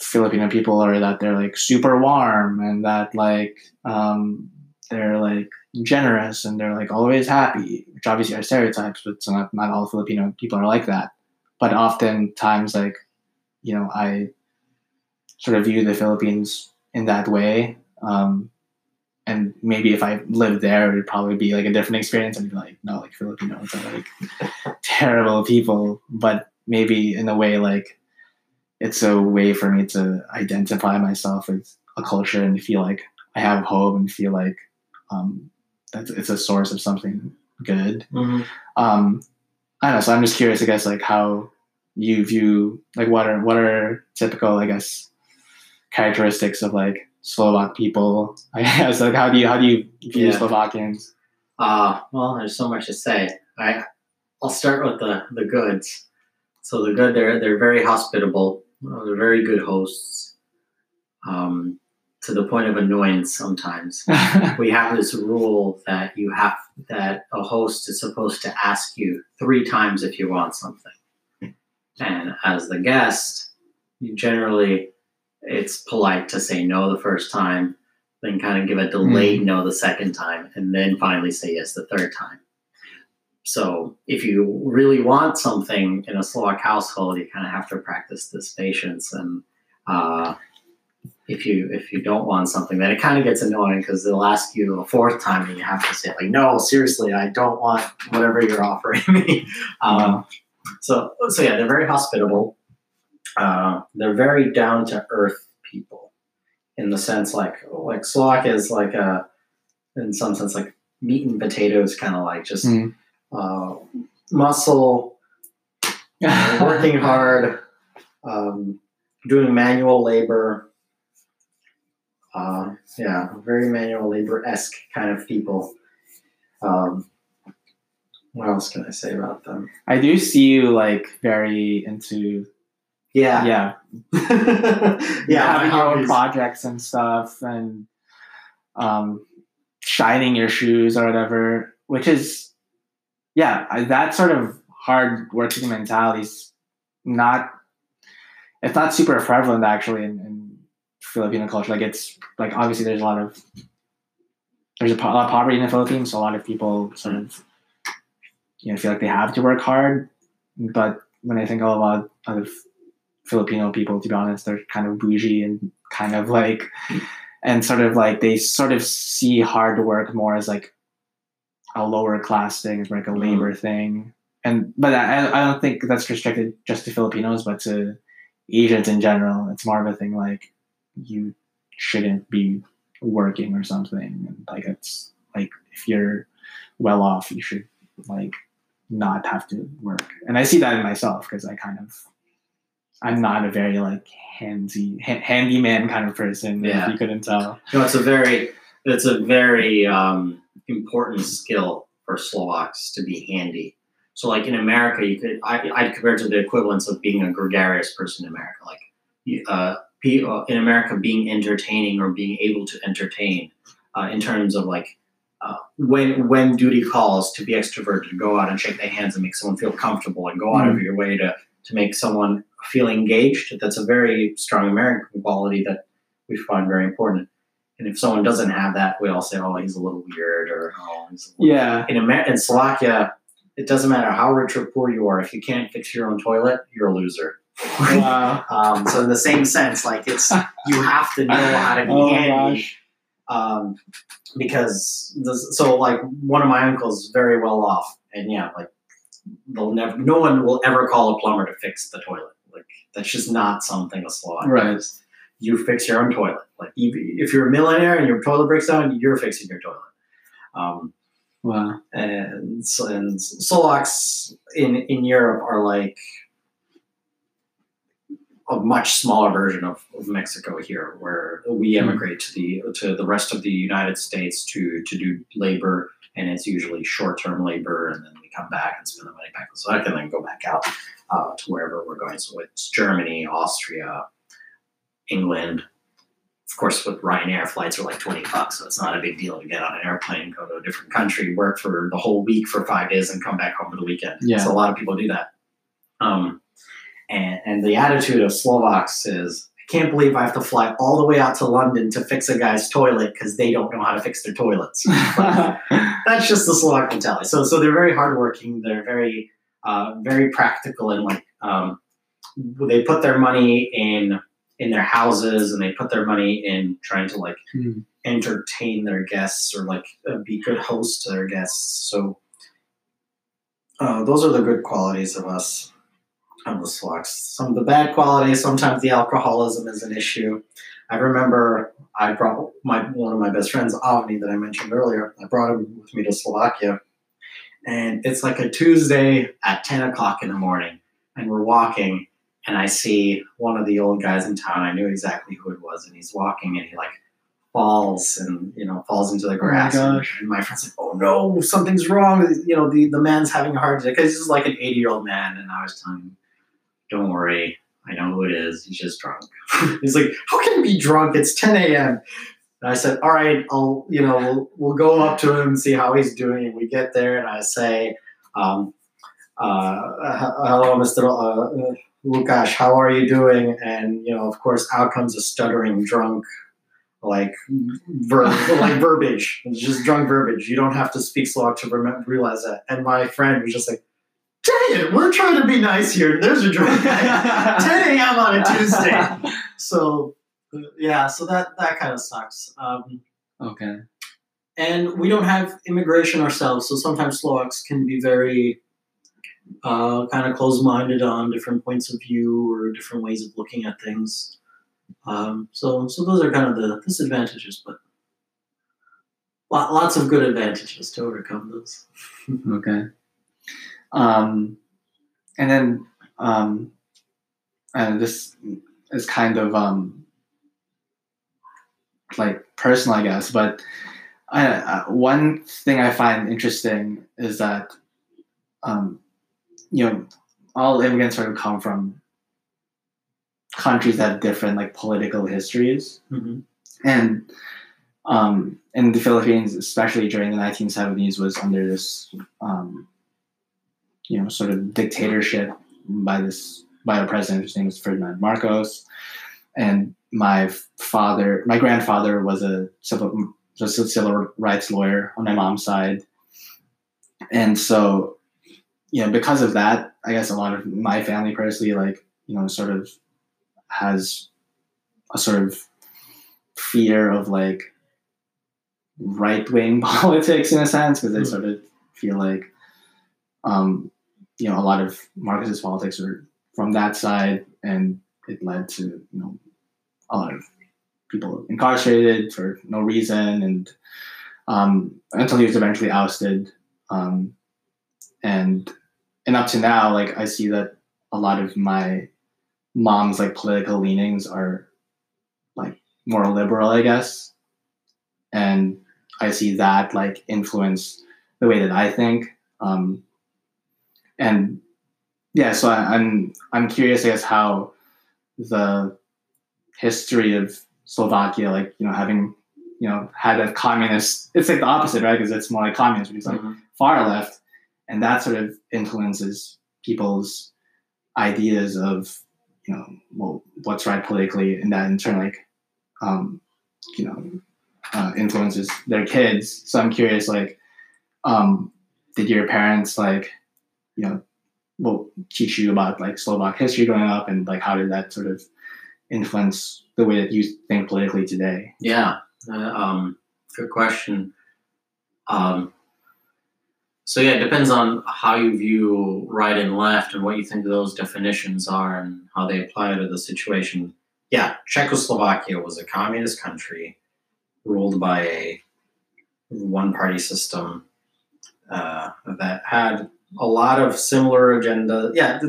Filipino people are that they're like super warm and that like um, they're like generous and they're like always happy, which obviously are stereotypes, but not, not all Filipino people are like that. But oftentimes, like, you know, I sort of view the Philippines in that way. Um, and maybe if I lived there, it would probably be like a different experience. I'd be like, no, like Filipinos are like terrible people, but maybe in a way like it's a way for me to identify myself with a culture and feel like I have hope and feel like um, that it's a source of something good. Mm-hmm. Um, I don't know. So I'm just curious, I guess, like how you view like what are what are typical, I guess, characteristics of like Slovak people. I guess like how do you how do you view yeah. Slovakians? Uh well, there's so much to say. I I'll start with the the goods. So the good, they're they're very hospitable. They're very good hosts. Um, to the point of annoyance sometimes. we have this rule that you have that a host is supposed to ask you three times if you want something. And as the guest, you generally it's polite to say no the first time, then kind of give a delayed mm. no the second time, and then finally say yes the third time. So if you really want something in a Slovak household, you kind of have to practice this patience. And uh, if you if you don't want something, then it kind of gets annoying because they'll ask you a fourth time, and you have to say like, "No, seriously, I don't want whatever you're offering me." um, so so yeah, they're very hospitable. Uh, they're very down to earth people in the sense like like Slovak is like a in some sense like meat and potatoes kind of like just mm. Uh, muscle working hard um, doing manual labor uh, yeah very manual labor esque kind of people um, what else can I say about them? I do see you like very into yeah. Yeah. yeah. Having your own projects and stuff and um, shining your shoes or whatever, which is, yeah, that sort of hard working mentality is not, it's not super prevalent actually in, in Filipino culture. Like it's like, obviously there's a lot of, there's a lot of poverty in the Philippines. So a lot of people sort of, you know, feel like they have to work hard. But when I think of a lot of Filipino people, to be honest. They're kind of bougie and kind of like, and sort of like they sort of see hard work more as like a lower class thing, as like a mm-hmm. labor mm-hmm. thing. And but I, I don't think that's restricted just to Filipinos, but to Asians in general. It's more of a thing like you shouldn't be working or something. And like it's like if you're well off, you should like not have to work. And I see that in myself because I kind of I'm not a very like handy ha- handyman kind of person. Yeah. If you couldn't tell. No, it's a very it's a very um, important skill for Slovaks to be handy. So like in America, you could I I'd compare it to the equivalence of being a gregarious person in America. Like uh, uh, in America, being entertaining or being able to entertain uh, in terms of like uh, when when duty calls to be extroverted, to go out and shake their hands and make someone feel comfortable, and go out mm-hmm. of your way to to make someone feel engaged. That's a very strong American quality that we find very important. And if someone doesn't have that, we all say, "Oh, he's a little weird," or "Oh, he's yeah." In Amer- in Slovakia, it doesn't matter how rich or poor you are. If you can't fix your own toilet, you're a loser. Wow. um, so in the same sense, like it's you have to know how to be oh, handy. Um, because this, so like one of my uncles is very well off, and yeah, like they'll never, no one will ever call a plumber to fix the toilet. Like that's just not something a Slovak right. does. You fix your own toilet. Like if you're a millionaire and your toilet breaks down, you're fixing your toilet. Um, wow. And and Slovaks in in Europe are like a much smaller version of, of Mexico here, where we hmm. emigrate to the to the rest of the United States to to do labor, and it's usually short term labor, and then we come back and spend the money back in Slovak, and then go back out uh, to wherever we're going. So it's Germany, Austria, England. Of course, with Ryanair, flights are like 20 bucks, so it's not a big deal to get on an airplane, go to a different country, work for the whole week for five days, and come back home for the weekend. Yeah. So a lot of people do that. Um, and, and the attitude of Slovaks is, I can't believe I have to fly all the way out to London to fix a guy's toilet because they don't know how to fix their toilets. that's just the Slovak mentality. So, so they're very hardworking. They're very uh, very practical and like um, they put their money in in their houses and they put their money in trying to like mm. entertain their guests or like uh, be good hosts to their guests. So uh, those are the good qualities of us of the Slovaks. Some of the bad qualities, sometimes the alcoholism is an issue. I remember I brought my one of my best friends, Avni, that I mentioned earlier. I brought him with me to Slovakia, and it's like a Tuesday at ten o'clock in the morning, and we're walking, and I see one of the old guys in town. I knew exactly who it was, and he's walking, and he like falls and you know falls into the grass. Oh my and, and, my friend's like, "Oh no, something's wrong!" You know, the the man's having a heart attack because he's like an eighty year old man, and I was telling him, "Don't worry, I know who it is. He's just drunk." he's like, "How can he be drunk? It's ten a.m." And I said, "All right, I'll you know we'll, we'll go up to him and see how he's doing." And we get there, and I say. Um, uh, hello, Mr. Uh, Lukash, how are you doing? And you know, of course, out comes a stuttering drunk like ver- like verbiage. It's just drunk verbiage. You don't have to speak Slovak to remember, realize that. And my friend was just like, "Dang it, we're trying to be nice here. There's a drunk guy. 10 a.m. on a Tuesday." so yeah, so that that kind of sucks. Um, okay. And we don't have immigration ourselves, so sometimes Slovaks can be very uh, kind of closed-minded on different points of view or different ways of looking at things. Um, so, so those are kind of the disadvantages, but lots of good advantages to overcome those. okay. Um, and then, um, and this is kind of um, like personal, I guess, but I, uh, one thing I find interesting is that, um, you know, all immigrants sort of come from countries that have different like political histories, mm-hmm. and um, in the Philippines, especially during the 1970s, was under this um, you know sort of dictatorship by this by a president whose name was Ferdinand Marcos, and my father, my grandfather was a civil was a civil rights lawyer on my mom's side, and so you know because of that, I guess a lot of my family personally like you know sort of has a sort of fear of like right wing politics in a sense because they mm-hmm. sort of feel like um, you know a lot of Marxist politics are from that side, and it led to you know a lot of people incarcerated for no reason, and um, until he was eventually ousted. Um, and and up to now, like I see that a lot of my mom's like political leanings are like more liberal, I guess. And I see that like influence the way that I think. Um, and yeah, so I, I'm I'm curious, I guess, how the history of Slovakia, like you know, having you know had a communist, it's like the opposite, right? Because it's more like communist, which is like mm-hmm. far left, and that sort of influences people's ideas of you know, well, what's right politically, and that in turn, like, um, you know, uh, influences their kids. So I'm curious, like, um, did your parents like, you know, well, teach you about like Slovak history growing up, and like how did that sort of influence the way that you think politically today? Yeah, uh, um, good question. Um, so yeah, it depends on how you view right and left and what you think those definitions are and how they apply to the situation. Yeah, Czechoslovakia was a communist country ruled by a one-party system uh, that had a lot of similar agenda. Yeah,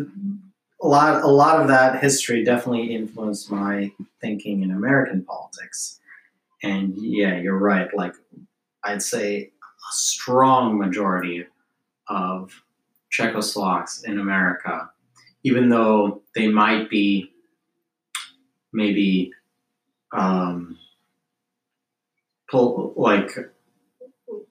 a lot a lot of that history definitely influenced my thinking in American politics. And yeah, you're right. Like I'd say strong majority of Czechoslovaks in America, even though they might be maybe um, like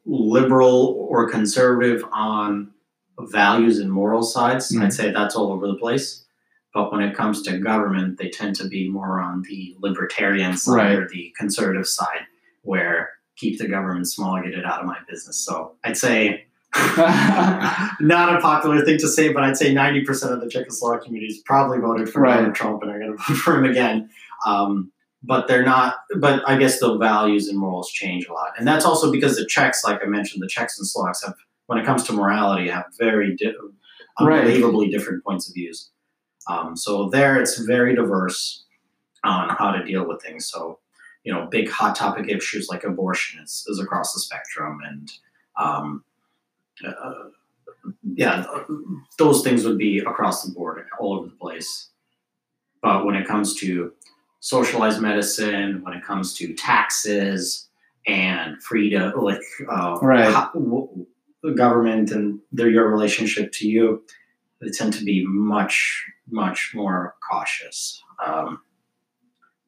liberal or conservative on values and moral sides. Mm-hmm. I'd say that's all over the place. But when it comes to government, they tend to be more on the libertarian side right. or the conservative side, where keep the government small, get it out of my business. So I'd say not a popular thing to say, but I'd say 90% of the Czechoslovak communities probably voted for right. Donald Trump and are going to vote for him again. Um, but they're not. But I guess the values and morals change a lot, and that's also because the Czechs, like I mentioned, the Czechs and Slovaks have, when it comes to morality, have very di- unbelievably right. different points of views. Um, so there, it's very diverse on how to deal with things. So you know, big hot topic issues like abortion is, is across the spectrum, and um, uh, yeah, those things would be across the board, all over the place. But when it comes to socialized medicine, when it comes to taxes and freedom, like uh, right. How, w- the government and their your relationship to you, they tend to be much much more cautious. Um,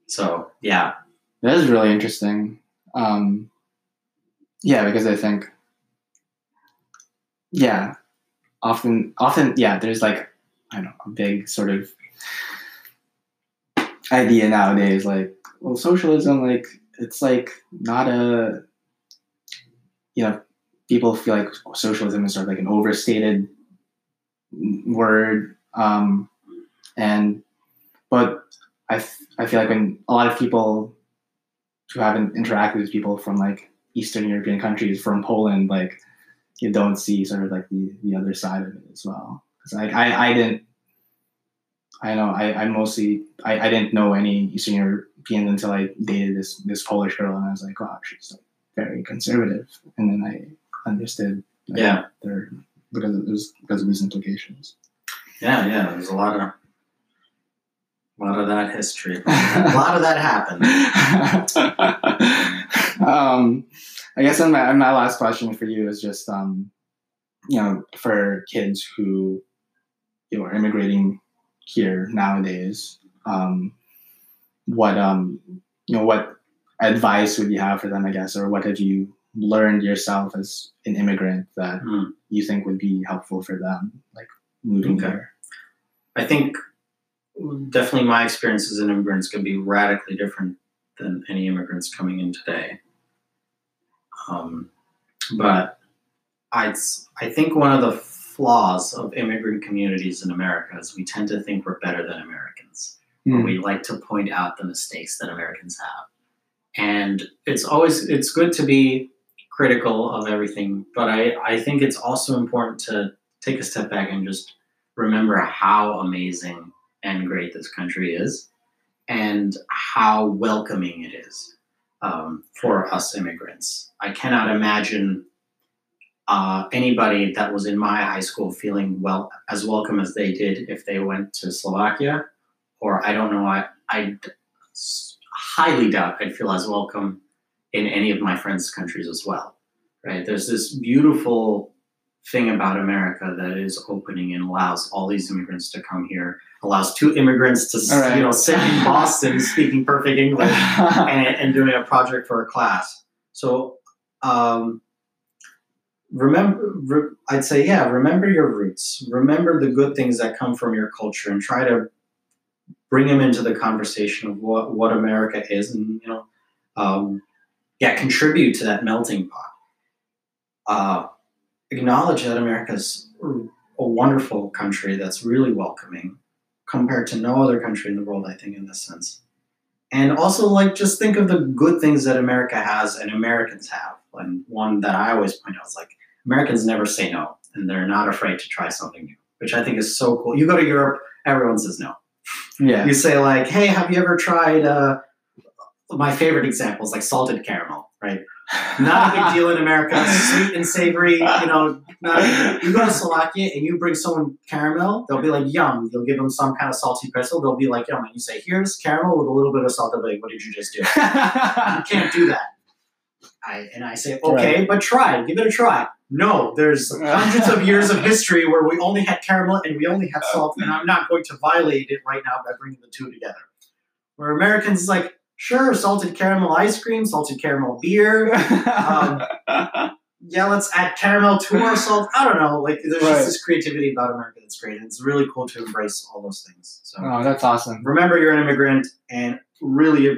so yeah, that is really interesting. Um, yeah, because I think, yeah, often, often, yeah, there's like, I don't know, a big sort of idea nowadays, like, well, socialism, like, it's like not a, you know, people feel like socialism is sort of like an overstated word. Um, and, but I, f- I feel like when a lot of people who haven't interacted with people from like Eastern European countries, from Poland, like you don't see sort of like the, the other side of it as well. Because like I, I didn't, I know I, I mostly I, I didn't know any Eastern Europeans until I dated this this Polish girl, and I was like, wow, she's like very conservative, and then I understood, like, yeah, their because of, because of these implications. Yeah, yeah, there's a lot of a lot of that history. a lot of that happened. um, I guess my, my last question for you is just, um, you know, for kids who you know, are immigrating here nowadays, um, what, um, you know, what advice would you have for them, I guess, or what have you learned yourself as an immigrant that mm. you think would be helpful for them, like moving okay. there? I think definitely my experience as an immigrant is going to be radically different than any immigrants coming in today. Um, but I, I think one of the flaws of immigrant communities in America is we tend to think we're better than Americans. Mm. We like to point out the mistakes that Americans have. And it's always it's good to be critical of everything, but I, I think it's also important to take a step back and just remember how amazing and great this country is and how welcoming it is um, for us immigrants. I cannot imagine uh, anybody that was in my high school feeling well as welcome as they did if they went to Slovakia, or I don't know. I I highly doubt I'd feel as welcome in any of my friends' countries as well. Right? There's this beautiful thing about America that is opening and allows all these immigrants to come here, allows two immigrants to right. you know sit in Boston speaking perfect English and, and, doing a project for a class. So um, remember, re, I'd say yeah, remember your roots, remember the good things that come from your culture, and try to bring them into the conversation of what what America is, and you know, um, yeah, contribute to that melting pot. Uh, acknowledge that America is a wonderful country that's really welcoming compared to no other country in the world, I think, in this sense. And also, like, just think of the good things that America has and Americans have. And one that I always point out is like, Americans never say no, and they're not afraid to try something new, which I think is so cool. You go to Europe, everyone says no. Yeah. You say, like, hey, have you ever tried, uh, my favorite example is like salted caramel, right? Not a big deal in America. Sweet and savory, you know. Not, you go to Slovakia and you bring someone caramel, they'll be like, yum. You'll give them some kind of salty pretzel, they'll be like, yum. And you say, here's caramel with a little bit of salt. They'll be like, what did you just do? you can't do that. I, and I say, okay, right. but try, give it a try. No, there's hundreds of years of history where we only had caramel and we only had salt, and I'm not going to violate it right now by bringing the two together. Where Americans is like, sure, salted caramel ice cream, salted caramel beer. Um, yeah, let's add caramel to our salt. I don't know. Like, there's right. just this creativity about America that's great. And it's really cool to embrace all those things. So, oh, that's awesome. Remember, you're an immigrant and really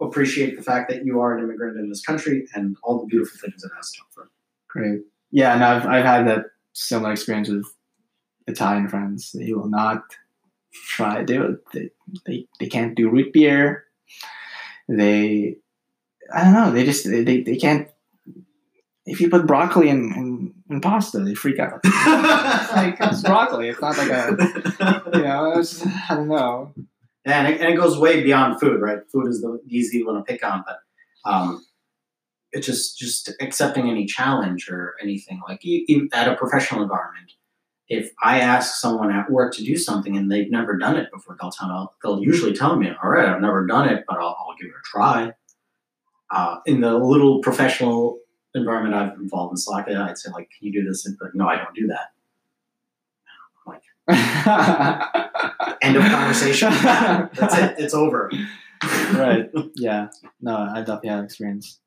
appreciate the fact that you are an immigrant in this country and all the beautiful things it has to offer. Great. Yeah, and I've, I've had that similar experience with Italian friends. They will not try, they, they, they, they can't do root beer they I don't know. They just they, they can't. If you put broccoli in, in, in pasta, they freak out. it's like it's broccoli. It's not like a you know. It's, I don't know. Yeah, and it, and it goes way beyond food, right? Food is the easy one to pick on, but um, it's just just accepting any challenge or anything like at a professional environment. If I ask someone at work to do something and they've never done it before, they'll tell me, they'll usually tell me, "All right, I've never done it, but I'll, I'll give it a try." uh, in the little professional environment I've been involved in Slack, I'd say like, "Can you do this?" And like, "No, I don't do that." I'm like, end of conversation. That's it. It's over. right. Yeah. No, I definitely had experience.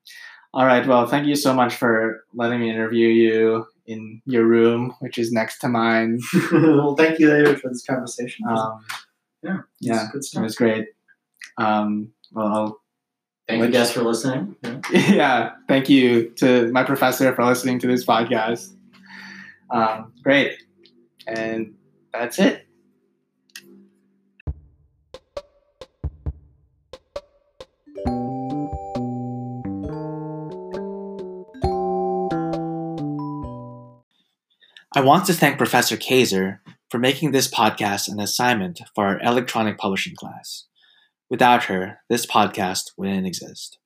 All right. Well, thank you so much for letting me interview you in your room, which is next to mine. well, thank you, David, for this conversation. Um, yeah. Yeah. Good stuff. It was great. Um, well, I'll Thank you guys for listening. Yeah. yeah. Thank you to my professor for listening to this podcast. Um, great. And that's it. I want to thank Professor Kaiser for making this podcast an assignment for our electronic publishing class. Without her, this podcast wouldn't exist.